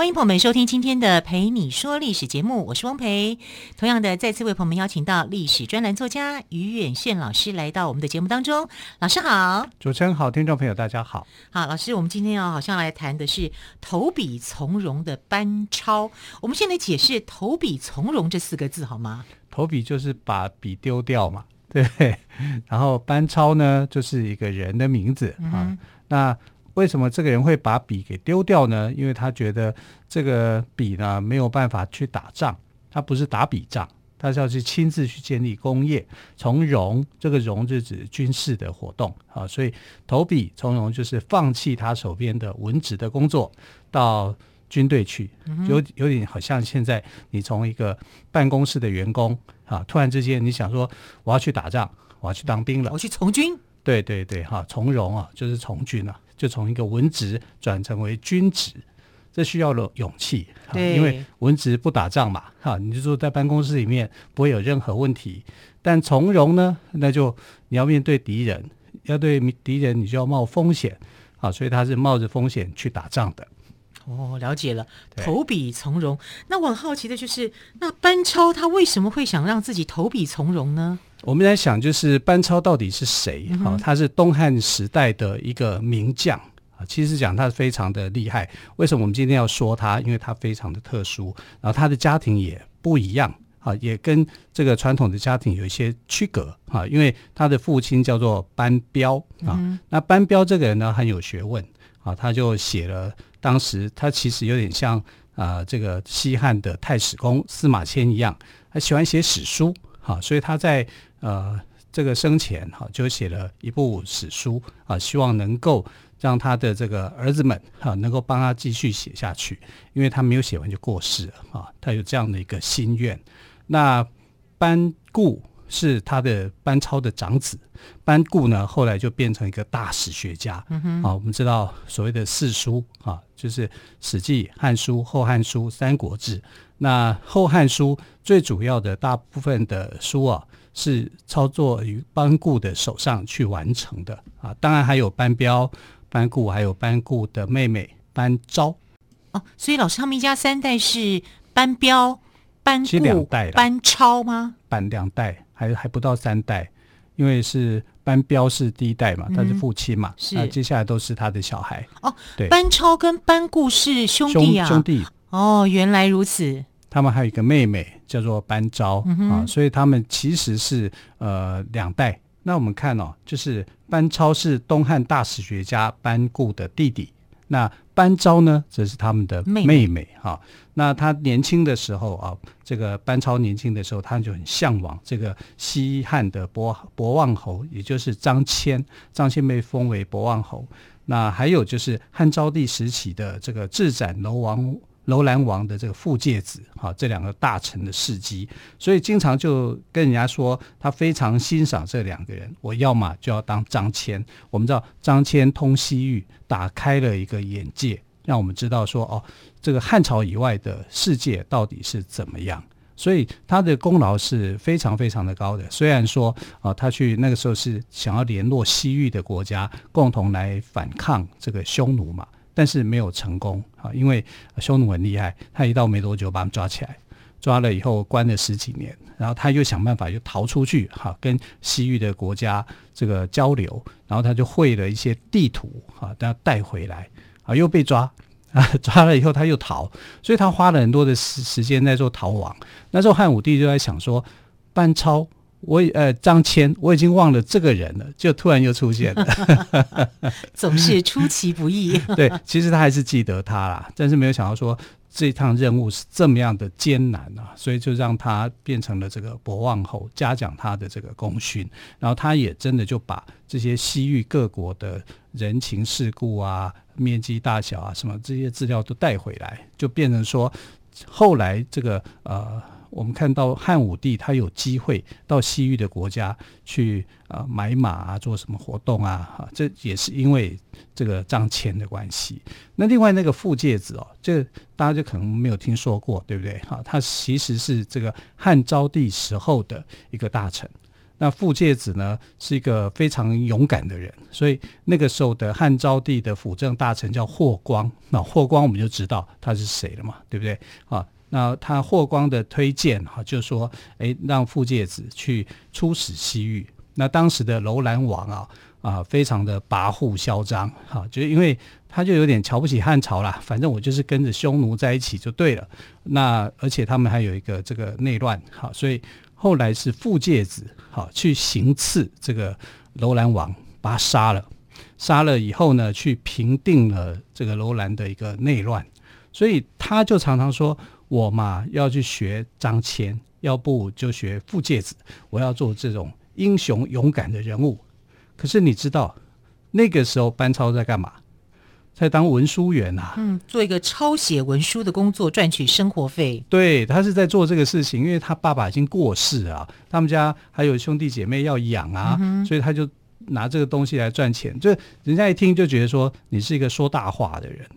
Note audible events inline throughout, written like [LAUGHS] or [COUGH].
欢迎朋友们收听今天的《陪你说历史》节目，我是汪培。同样的，再次为朋友们邀请到历史专栏作家于远炫老师来到我们的节目当中。老师好，主持人好，听众朋友大家好。好，老师，我们今天要好像来谈的是投笔从戎的班超。我们先来解释“投笔从戎”这四个字好吗？投笔就是把笔丢掉嘛，[LAUGHS] 对。然后班超呢，就是一个人的名字、嗯、啊。那为什么这个人会把笔给丢掉呢？因为他觉得这个笔呢没有办法去打仗，他不是打笔仗，他是要去亲自去建立工业。从容，这个容就指军事的活动啊，所以投笔从容就是放弃他手边的文职的工作，到军队去，有有点好像现在你从一个办公室的员工啊，突然之间你想说我要去打仗，我要去当兵了，我去从军。对对对，哈，从容啊，就是从军啊。就从一个文职转成为军职，这需要了勇气。对，因为文职不打仗嘛，哈，你就坐在办公室里面不会有任何问题。但从容呢，那就你要面对敌人，要对敌人，你就要冒风险啊，所以他是冒着风险去打仗的。哦，了解了，投笔从戎。那我很好奇的就是，那班超他为什么会想让自己投笔从戎呢？我们在想，就是班超到底是谁？哈、嗯，他是东汉时代的一个名将啊。其实讲他非常的厉害。为什么我们今天要说他？因为他非常的特殊，然后他的家庭也不一样啊，也跟这个传统的家庭有一些区隔啊。因为他的父亲叫做班彪啊、嗯，那班彪这个人呢很有学问啊，他就写了，当时他其实有点像啊这个西汉的太史公司马迁一样，他喜欢写史书。好，所以他在呃这个生前哈就写了一部史书啊，希望能够让他的这个儿子们哈能够帮他继续写下去，因为他没有写完就过世了啊，他有这样的一个心愿。那班固是他的班超的长子，班固呢后来就变成一个大史学家。嗯哼，啊，我们知道所谓的四书啊，就是《史记》《汉书》《后汉书》《三国志》。那《后汉书》最主要的大部分的书啊，是操作于班固的手上去完成的啊。当然还有班彪、班固，还有班固的妹妹班昭。哦，所以老师他们一家三代是班彪、班固、班超吗？班两代，还还不到三代，因为是班彪是第一代嘛，他是父亲嘛，嗯、那接下来都是他的小孩。哦，对，班超跟班固是兄弟啊，兄，兄弟。哦，原来如此。他们还有一个妹妹叫做班昭、嗯、啊，所以他们其实是呃两代。那我们看哦，就是班超是东汉大史学家班固的弟弟，那班昭呢，则是他们的妹妹，妹妹啊。那他年轻的时候啊，这个班超年轻的时候，他就很向往这个西汉的博博望侯，也就是张骞。张骞被封为博望侯。那还有就是汉昭帝时期的这个智斩楼王。楼兰王的这个傅介子，哈，这两个大臣的事迹，所以经常就跟人家说，他非常欣赏这两个人。我要么就要当张骞。我们知道张骞通西域，打开了一个眼界，让我们知道说，哦，这个汉朝以外的世界到底是怎么样。所以他的功劳是非常非常的高的。虽然说，啊，他去那个时候是想要联络西域的国家，共同来反抗这个匈奴嘛。但是没有成功啊，因为匈奴很厉害，他一到没多久把他们抓起来，抓了以后关了十几年，然后他又想办法又逃出去，哈，跟西域的国家这个交流，然后他就绘了一些地图，哈，他带回来，啊，又被抓，啊，[LAUGHS] 抓了以后他又逃，所以他花了很多的时时间在做逃亡。那时候汉武帝就在想说，班超。我呃，张骞，我已经忘了这个人了，就突然又出现了，[LAUGHS] 总是出其不意。[LAUGHS] 对，其实他还是记得他啦，但是没有想到说这趟任务是这么样的艰难啊，所以就让他变成了这个博望侯，嘉奖他的这个功勋。然后他也真的就把这些西域各国的人情世故啊、面积大小啊什么这些资料都带回来，就变成说后来这个呃。我们看到汉武帝他有机会到西域的国家去啊买马啊，做什么活动啊？哈，这也是因为这个张骞的关系。那另外那个傅介子哦，这大家就可能没有听说过，对不对？哈，他其实是这个汉昭帝时候的一个大臣。那傅介子呢，是一个非常勇敢的人，所以那个时候的汉昭帝的辅政大臣叫霍光。那霍光我们就知道他是谁了嘛，对不对？啊，那他霍光的推荐哈，就说，诶，让傅介子去出使西域。那当时的楼兰王啊啊，非常的跋扈嚣张，哈，就因为他就有点瞧不起汉朝啦，反正我就是跟着匈奴在一起就对了。那而且他们还有一个这个内乱，哈，所以。后来是傅介子好去行刺这个楼兰王，把他杀了。杀了以后呢，去平定了这个楼兰的一个内乱。所以他就常常说：“我嘛要去学张骞，要不就学傅介子。我要做这种英雄勇敢的人物。”可是你知道那个时候班超在干嘛？在当文书员呐、啊，嗯，做一个抄写文书的工作，赚取生活费。对，他是在做这个事情，因为他爸爸已经过世啊，他们家还有兄弟姐妹要养啊，嗯、所以他就拿这个东西来赚钱。就人家一听就觉得说你是一个说大话的人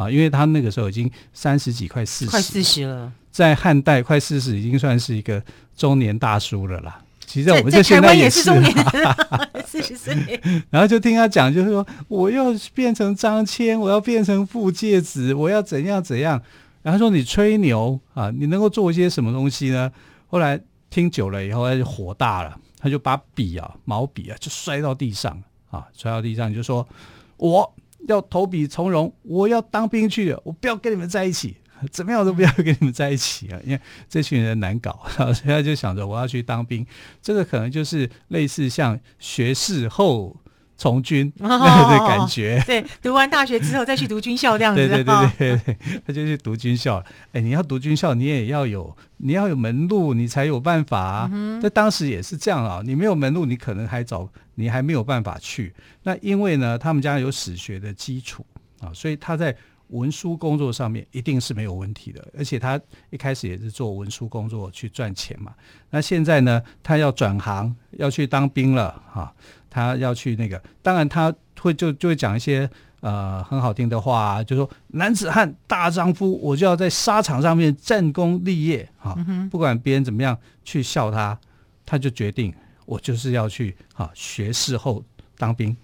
啊，因为他那个时候已经三十几，快四十，快四十了，在汉代快四十已经算是一个中年大叔了啦。其实我们在现在也是，在台湾也是中年，[LAUGHS] 四十岁。[LAUGHS] 然后就听他讲，就是说我要变成张骞，我要变成傅介子，我要怎样怎样。然后说你吹牛啊，你能够做一些什么东西呢？后来听久了以后，他就火大了，他就把笔啊、毛笔啊就摔到地上啊，摔到地上就说我要投笔从戎，我要当兵去了，我不要跟你们在一起。[LAUGHS] 怎么样都不要跟你们在一起啊！因为这群人难搞，[LAUGHS] 所以他就想着我要去当兵。这个可能就是类似像学士后从军 [LAUGHS] 的感觉。对，读完大学之后再去读军校这样子。对对对对对，他就去读军校。哎，你要读军校，你也要有你要有门路，你才有办法啊。在、嗯、当时也是这样啊，你没有门路，你可能还找你还没有办法去。那因为呢，他们家有史学的基础啊，所以他在。文书工作上面一定是没有问题的，而且他一开始也是做文书工作去赚钱嘛。那现在呢，他要转行，要去当兵了哈，他要去那个，当然他会就就会讲一些呃很好听的话啊，就说男子汉大丈夫，我就要在沙场上面战功立业哈，不管别人怎么样去笑他，他就决定我就是要去哈学士后当兵。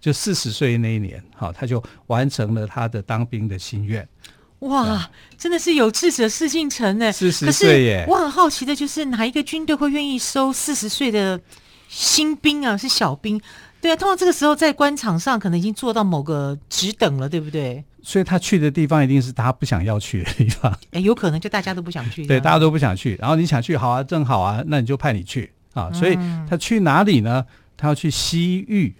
就四十岁那一年，好，他就完成了他的当兵的心愿。哇，真的是有志者事竟成呢。四十岁耶！我很好奇的就是，哪一个军队会愿意收四十岁的新兵啊？是小兵？对啊，通常这个时候在官场上可能已经做到某个职等了，对不对？所以他去的地方一定是他不想要去的地方。哎，有可能就大家都不想去。对，大家都不想去。然后你想去，好啊，正好啊，那你就派你去啊。所以他去哪里呢？他要去西域。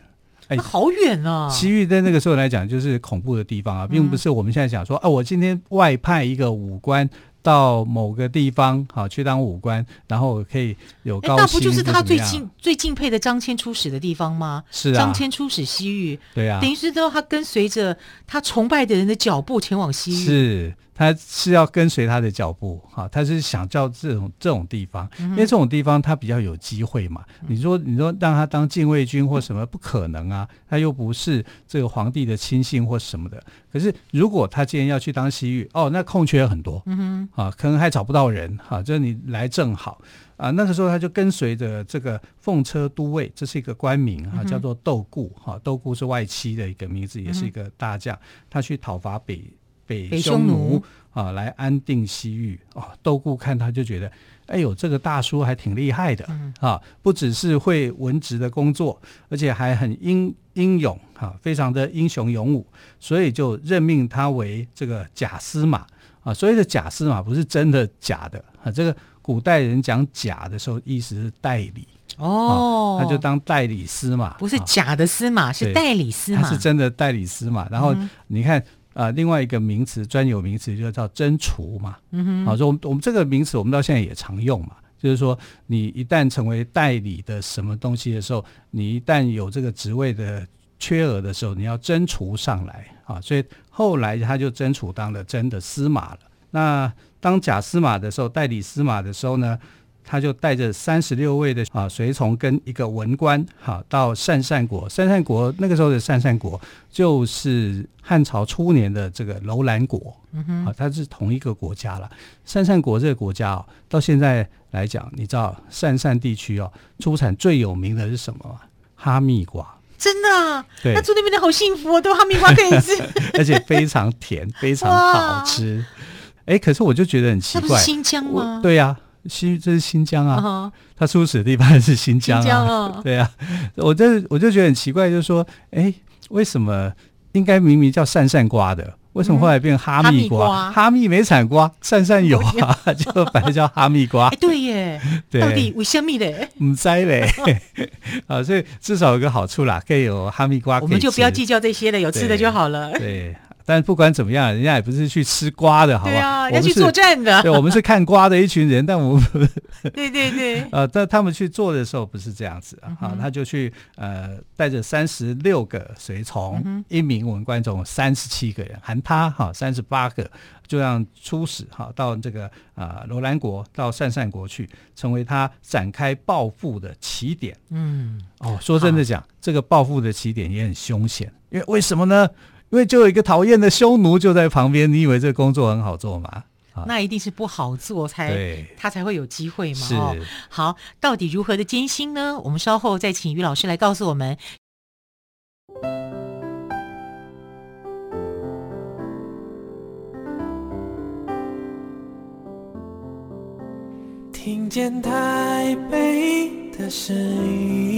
哎，好远啊！西域在那个时候来讲，就是恐怖的地方啊，并不是我们现在讲说，啊，我今天外派一个武官到某个地方，好去当武官，然后可以有高薪。那不就是他最敬最敬佩的张骞出使的地方吗？是啊，张骞出使西域，对啊，等于是说他跟随着他崇拜的人的脚步前往西域。是。他是要跟随他的脚步，哈，他是想叫这种这种地方，因为这种地方他比较有机会嘛。你说，你说让他当禁卫军或什么，不可能啊，他又不是这个皇帝的亲信或什么的。可是如果他既然要去当西域，哦，那空缺很多，嗯哼，啊，可能还找不到人，哈，就是你来正好啊。那个时候他就跟随着这个奉车都尉，这是一个官名哈，叫做窦固，哈，窦固是外戚的一个名字，也是一个大将，他去讨伐北。北匈奴啊，来安定西域啊。窦固看他就觉得，哎呦，这个大叔还挺厉害的、嗯、啊！不只是会文职的工作，而且还很英英勇啊，非常的英雄勇武，所以就任命他为这个假司马啊。所谓的假司马不是真的假的啊，这个古代人讲假的时候，意思是代理哦、啊，他就当代理司马，不是假的司马，啊、是代理司马，他是真的代理司马。然后你看。嗯啊、呃，另外一个名词，专有名词就叫真除嘛。嗯哼，好，说我们我们这个名词，我们到现在也常用嘛。就是说，你一旦成为代理的什么东西的时候，你一旦有这个职位的缺额的时候，你要真除上来啊。所以后来他就真除当了真的司马了，那当假司马的时候，代理司马的时候呢，他就带着三十六位的啊随从跟一个文官，哈，到鄯善国。鄯善国那个时候的鄯善国，就是汉朝初年的这个楼兰国，嗯哼，啊，它是同一个国家了。鄯善国这个国家哦，到现在来讲，你知道鄯善地区哦，出产最有名的是什么吗？哈密瓜。真的啊？对，那住那边的好幸福哦，都有哈密瓜可以吃，而且非常甜，非常好吃。[LAUGHS] 哎，可是我就觉得很奇怪，新疆吗？对呀。啊。新这是新疆啊，uh. 他出使的地方是新疆啊，[LAUGHS] 对啊，我就我就觉得很奇怪，就是说，哎，为什么应该明明叫鄯善瓜的，为什么后来变哈密瓜？嗯、哈密没产瓜，鄯善有啊，[LAUGHS] 就反正叫哈密瓜。对耶，[LAUGHS] 对到底为什么嘞？唔知嘞，啊，所以至少有个好处啦，可以有哈密瓜，我们就不要计较这些了，有吃的就好了。对。对但不管怎么样，人家也不是去吃瓜的，好吧？对啊，要去作战的。对，我们是看瓜的一群人，但我们 [LAUGHS] 对对对，呃，但他们去做的时候不是这样子啊，嗯、他就去呃带着三十六个随从，嗯、一名文官，总共三十七个人，含他哈三十八个，就让出使哈到这个啊罗兰国到鄯善国去，成为他展开报复的起点。嗯，哦，说真的讲，好这个报复的起点也很凶险，因为为什么呢？因为就有一个讨厌的匈奴就在旁边，你以为这工作很好做吗？那一定是不好做才，他才会有机会嘛。是好，到底如何的艰辛呢？我们稍后再请于老师来告诉我们。听见台北的声音。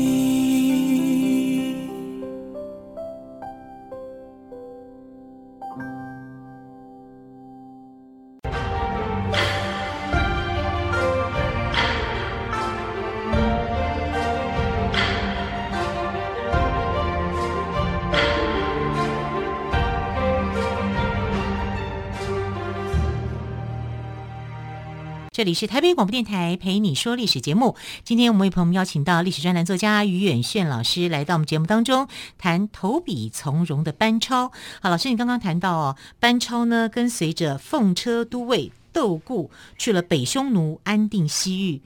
这里是台北广播电台陪你说历史节目。今天我们为朋友们邀请到历史专栏作家于远炫老师来到我们节目当中，谈投笔从戎的班超。好，老师，你刚刚谈到哦，班超呢跟随着奉车都尉窦固去了北匈奴，安定西域。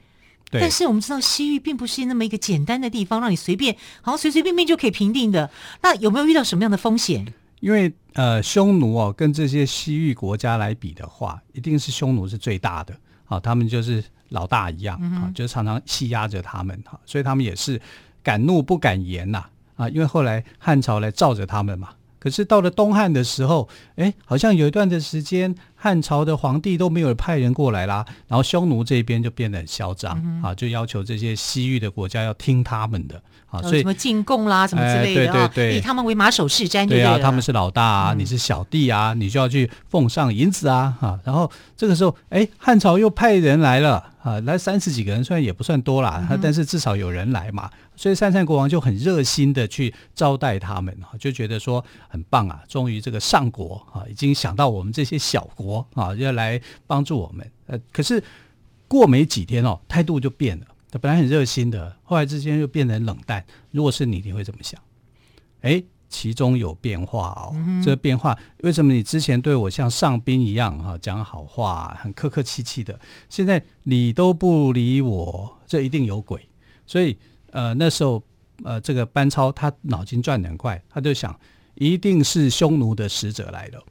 对。但是我们知道西域并不是那么一个简单的地方，让你随便好像随随便便就可以平定的。那有没有遇到什么样的风险？因为呃，匈奴哦，跟这些西域国家来比的话，一定是匈奴是最大的。好，他们就是老大一样，啊、就常常欺压着他们，哈，所以他们也是敢怒不敢言呐，啊，因为后来汉朝来罩着他们嘛。可是到了东汉的时候，哎，好像有一段的时间，汉朝的皇帝都没有派人过来啦，然后匈奴这边就变得很嚣张，嗯、啊，就要求这些西域的国家要听他们的。啊，所以什么进贡啦，什么之类的，对对对，以他们为马首是瞻，对啊，他们是老大啊，你是小弟啊，你就要去奉上银子啊，哈，然后这个时候，哎，汉朝又派人来了，啊，来三十几个人，虽然也不算多啦，但是至少有人来嘛，所以善善国王就很热心的去招待他们，哈，就觉得说很棒啊，终于这个上国啊，已经想到我们这些小国啊，要来帮助我们，呃，可是过没几天哦，态度就变了。他本来很热心的，后来之间又变得冷淡。如果是你，你会怎么想？哎，其中有变化哦。这个变化为什么？你之前对我像上宾一样哈、啊，讲好话，很客客气气的，现在你都不理我，这一定有鬼。所以呃，那时候呃，这个班超他脑筋转得很快，他就想，一定是匈奴的使者来了。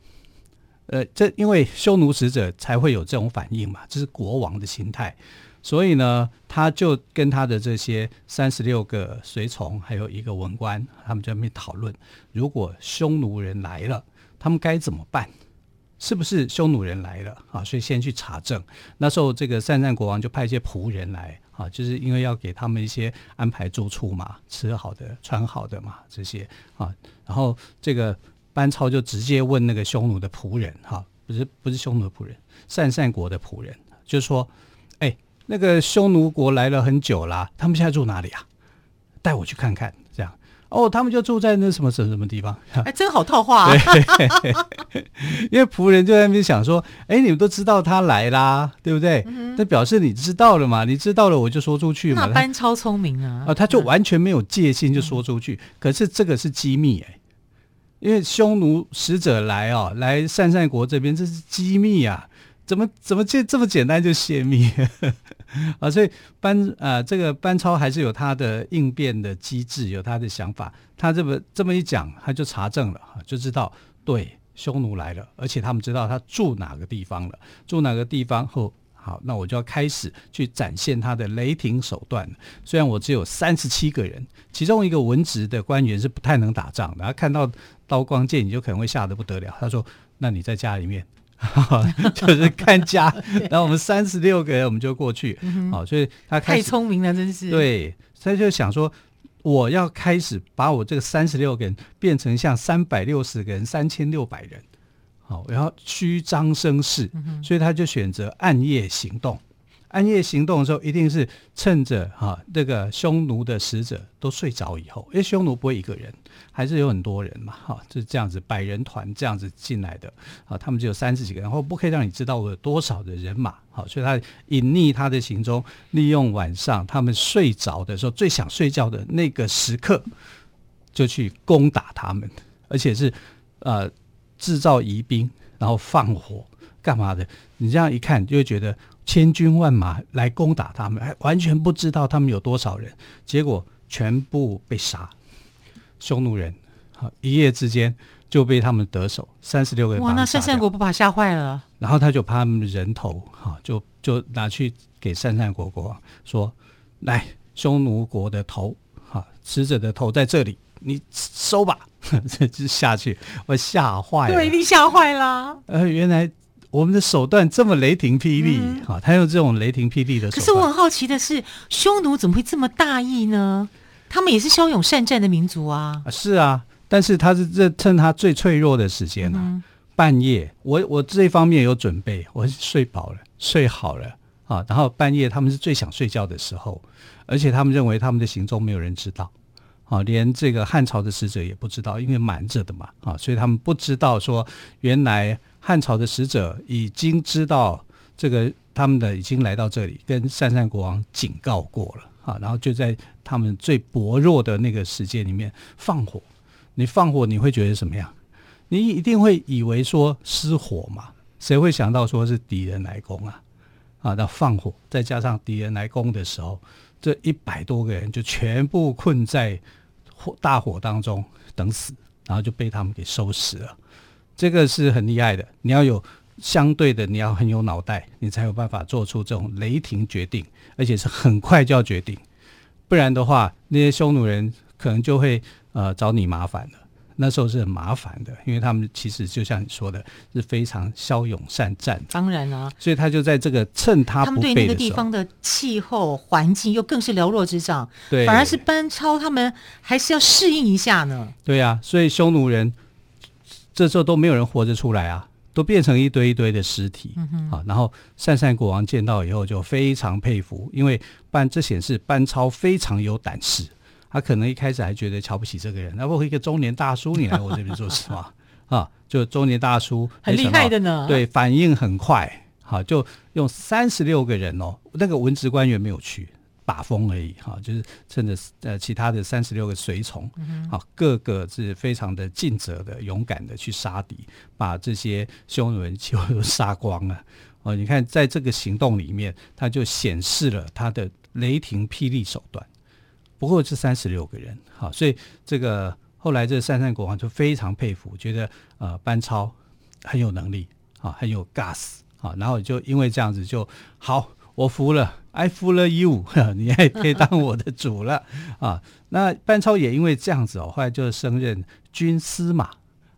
呃，这因为匈奴使者才会有这种反应嘛，这是国王的心态。所以呢，他就跟他的这些三十六个随从，还有一个文官，他们在那边讨论：如果匈奴人来了，他们该怎么办？是不是匈奴人来了啊？所以先去查证。那时候，这个鄯善国王就派一些仆人来啊，就是因为要给他们一些安排住处嘛，吃好的、穿好的嘛，这些啊。然后这个班超就直接问那个匈奴的仆人，哈，不是不是匈奴的仆人，鄯善国的仆人，就说。哎那个匈奴国来了很久啦，他们现在住哪里啊？带我去看看。哦，他们就住在那什么什么什么地方。[LAUGHS] 哎，真好套话啊！[LAUGHS] [LAUGHS] 因为仆人就在那边想说，哎，你们都知道他来啦，对不对？那、嗯、表示你知道了嘛？你知道了，我就说出去嘛。那班超聪明啊！啊，他就完全没有戒心就说出去。嗯、可是这个是机密哎，因为匈奴使者来哦，来善善国这边，这是机密啊。怎么怎么就这么简单就泄密 [LAUGHS] 啊？所以班啊、这个班超还是有他的应变的机制，有他的想法。他这么这么一讲，他就查证了，就知道对匈奴来了，而且他们知道他住哪个地方了，住哪个地方后，好，那我就要开始去展现他的雷霆手段。虽然我只有三十七个人，其中一个文职的官员是不太能打仗的，他看到刀光剑影就可能会吓得不得了。他说：“那你在家里面。” [LAUGHS] 就是看家，[LAUGHS] 然后我们三十六个人，我们就过去。好，所以他太聪明了，真是。对，他就想说，我要开始把我这个三十六个人变成像三百六十个人、三千六百人。好，然后虚张声势，所以他就选择暗夜行动。暗夜行动的时候，一定是趁着哈这、啊那个匈奴的使者都睡着以后，因为匈奴不会一个人，还是有很多人嘛，哈、就是这样子百人团这样子进来的，啊，他们只有三十几个人，然后不可以让你知道我有多少的人马，好、所以他隐匿他的行踪，利用晚上他们睡着的时候最想睡觉的那个时刻，就去攻打他们，而且是呃制造疑兵，然后放火干嘛的？你这样一看就会觉得。千军万马来攻打他们，还完全不知道他们有多少人，结果全部被杀。匈奴人，好，一夜之间就被他们得手，三十六个人。哇，那鄯善国不把吓坏了？然后他就把他们的人头，哈，就就拿去给鄯善国国王说：“来，匈奴国的头，哈，死者的头在这里，你收吧。[LAUGHS] ”这就下去，我吓坏了。对，你吓坏了。呃，原来。我们的手段这么雷霆霹雳，啊、嗯，他用这种雷霆霹雳的手段。可是我很好奇的是，匈奴怎么会这么大意呢？他们也是骁勇善战的民族啊。啊是啊，但是他是这趁他最脆弱的时间呢、啊嗯，半夜，我我这方面有准备，我睡饱了，睡好了啊，然后半夜他们是最想睡觉的时候，而且他们认为他们的行踪没有人知道，啊，连这个汉朝的使者也不知道，因为瞒着的嘛，啊，所以他们不知道说原来。汉朝的使者已经知道这个，他们的已经来到这里，跟鄯善国王警告过了啊，然后就在他们最薄弱的那个时间里面放火。你放火，你会觉得什么样？你一定会以为说失火嘛？谁会想到说是敌人来攻啊？啊，那放火，再加上敌人来攻的时候，这一百多个人就全部困在火大火当中等死，然后就被他们给收拾了。这个是很厉害的，你要有相对的，你要很有脑袋，你才有办法做出这种雷霆决定，而且是很快就要决定，不然的话，那些匈奴人可能就会呃找你麻烦了。那时候是很麻烦的，因为他们其实就像你说的，是非常骁勇善战。当然啊，所以他就在这个趁他们对那个地方的气候环境又更是了若指掌，对，反而是班超他们还是要适应一下呢。对啊，所以匈奴人。这时候都没有人活着出来啊，都变成一堆一堆的尸体。嗯、啊，然后鄯善国王见到以后就非常佩服，因为班这显示班超非常有胆识。他可能一开始还觉得瞧不起这个人，那不一个中年大叔，你来我这边做什么？[LAUGHS] 啊，就中年大叔很厉害的呢。对，反应很快。好、啊，就用三十六个人哦，那个文职官员没有去。把风而已哈，就是趁着呃其他的三十六个随从，好、嗯、各个是非常的尽责的、勇敢的去杀敌，把这些匈奴人几乎都杀光了。哦，你看在这个行动里面，他就显示了他的雷霆霹雳手段。不过这三十六个人，好，所以这个后来这三山国王就非常佩服，觉得呃班超很有能力啊，很有 gas 啊，然后就因为这样子就好。我服了，I 服了 you，[LAUGHS] 你还可以当我的主了啊！那班超也因为这样子哦，后来就升任军司马。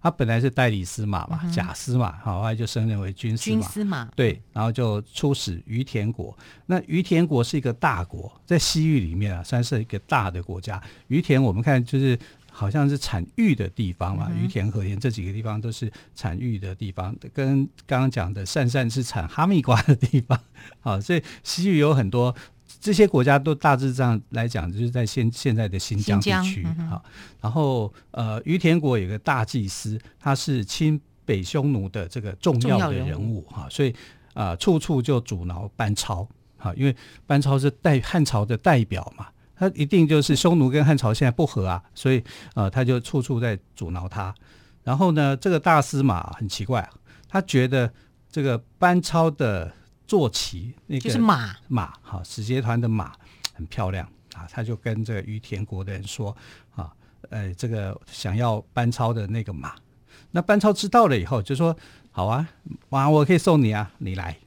他本来是代理司马嘛，假司马，好，后来就升任为军司马。军司马对，然后就出使于田国。那于田国是一个大国，在西域里面啊，算是一个大的国家。于田我们看就是。好像是产玉的地方嘛，于田、和田这几个地方都是产玉的地方，跟刚刚讲的鄯善是产哈密瓜的地方。好，所以西域有很多这些国家都大致上来讲，就是在现现在的新疆地区啊、嗯。然后呃，于田国有个大祭司，他是亲北匈奴的这个重要的人物哈，所以啊、呃，处处就阻挠班超哈，因为班超是代汉朝的代表嘛，他一定就是匈奴跟汉朝现在不和啊，所以呃，他就处处在阻挠他。然后呢，这个大司马很奇怪，他觉得这个班超的坐骑那个就是马马哈使节团的马很漂亮啊，他就跟这个于田国的人说啊，呃，这个想要班超的那个马。那班超知道了以后就说好啊，马我可以送你啊，你来，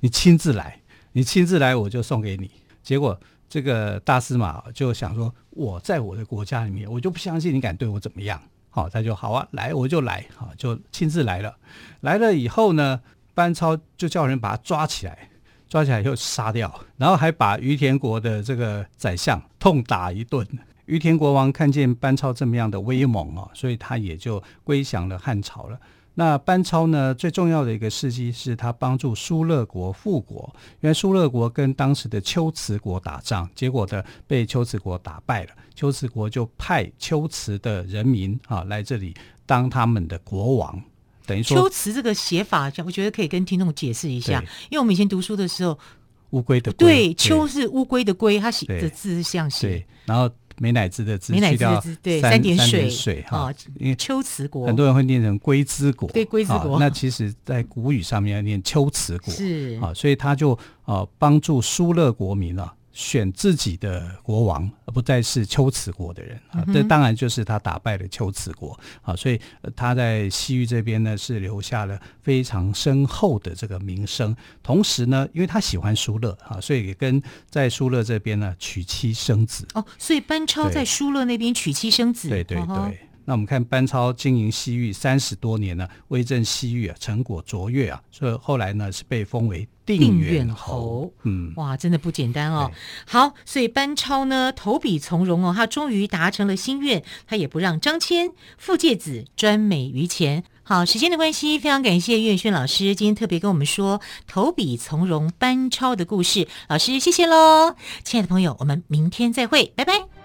你亲自来，你亲自来我就送给你。结果这个大司马就想说，我在我的国家里面，我就不相信你敢对我怎么样。好，他就好啊，来我就来，好就亲自来了。来了以后呢，班超就叫人把他抓起来，抓起来又杀掉，然后还把于田国的这个宰相痛打一顿。于田国王看见班超这么样的威猛啊，所以他也就归降了汉朝了。那班超呢，最重要的一个事迹是他帮助疏勒国复国。因为疏勒国跟当时的龟兹国打仗，结果的被龟兹国打败了。龟兹国就派龟兹的人民啊来这里当他们的国王，等于说龟兹这个写法，我觉得可以跟听众解释一下。因为我们以前读书的时候，乌龟的龟对，秋是乌龟的龟，它写的字是这样写，对，然后。美乃滋的滋，美乃滋的滋，对，三点水，水哈，因为龟兹国，很多人会念成龟兹国，对，龟兹国。那其实，在古语上面要念龟兹国，是啊，所以他就啊帮助疏勒国民啊。选自己的国王，而不再是龟兹国的人啊！这当然就是他打败了龟兹国啊！所以他在西域这边呢，是留下了非常深厚的这个名声。同时呢，因为他喜欢疏勒啊，所以也跟在疏勒这边呢娶妻生子。哦，所以班超在疏勒那边娶妻生子。对对对。对那我们看班超经营西域三十多年呢，威震西域啊，成果卓越啊，所以后来呢是被封为定远侯。嗯，哇，真的不简单哦。好，所以班超呢投笔从戎哦，他终于达成了心愿，他也不让张骞、傅介子专美于前。好，时间的关系，非常感谢岳轩老师今天特别跟我们说投笔从戎班超的故事。老师，谢谢喽，亲爱的朋友，我们明天再会，拜拜。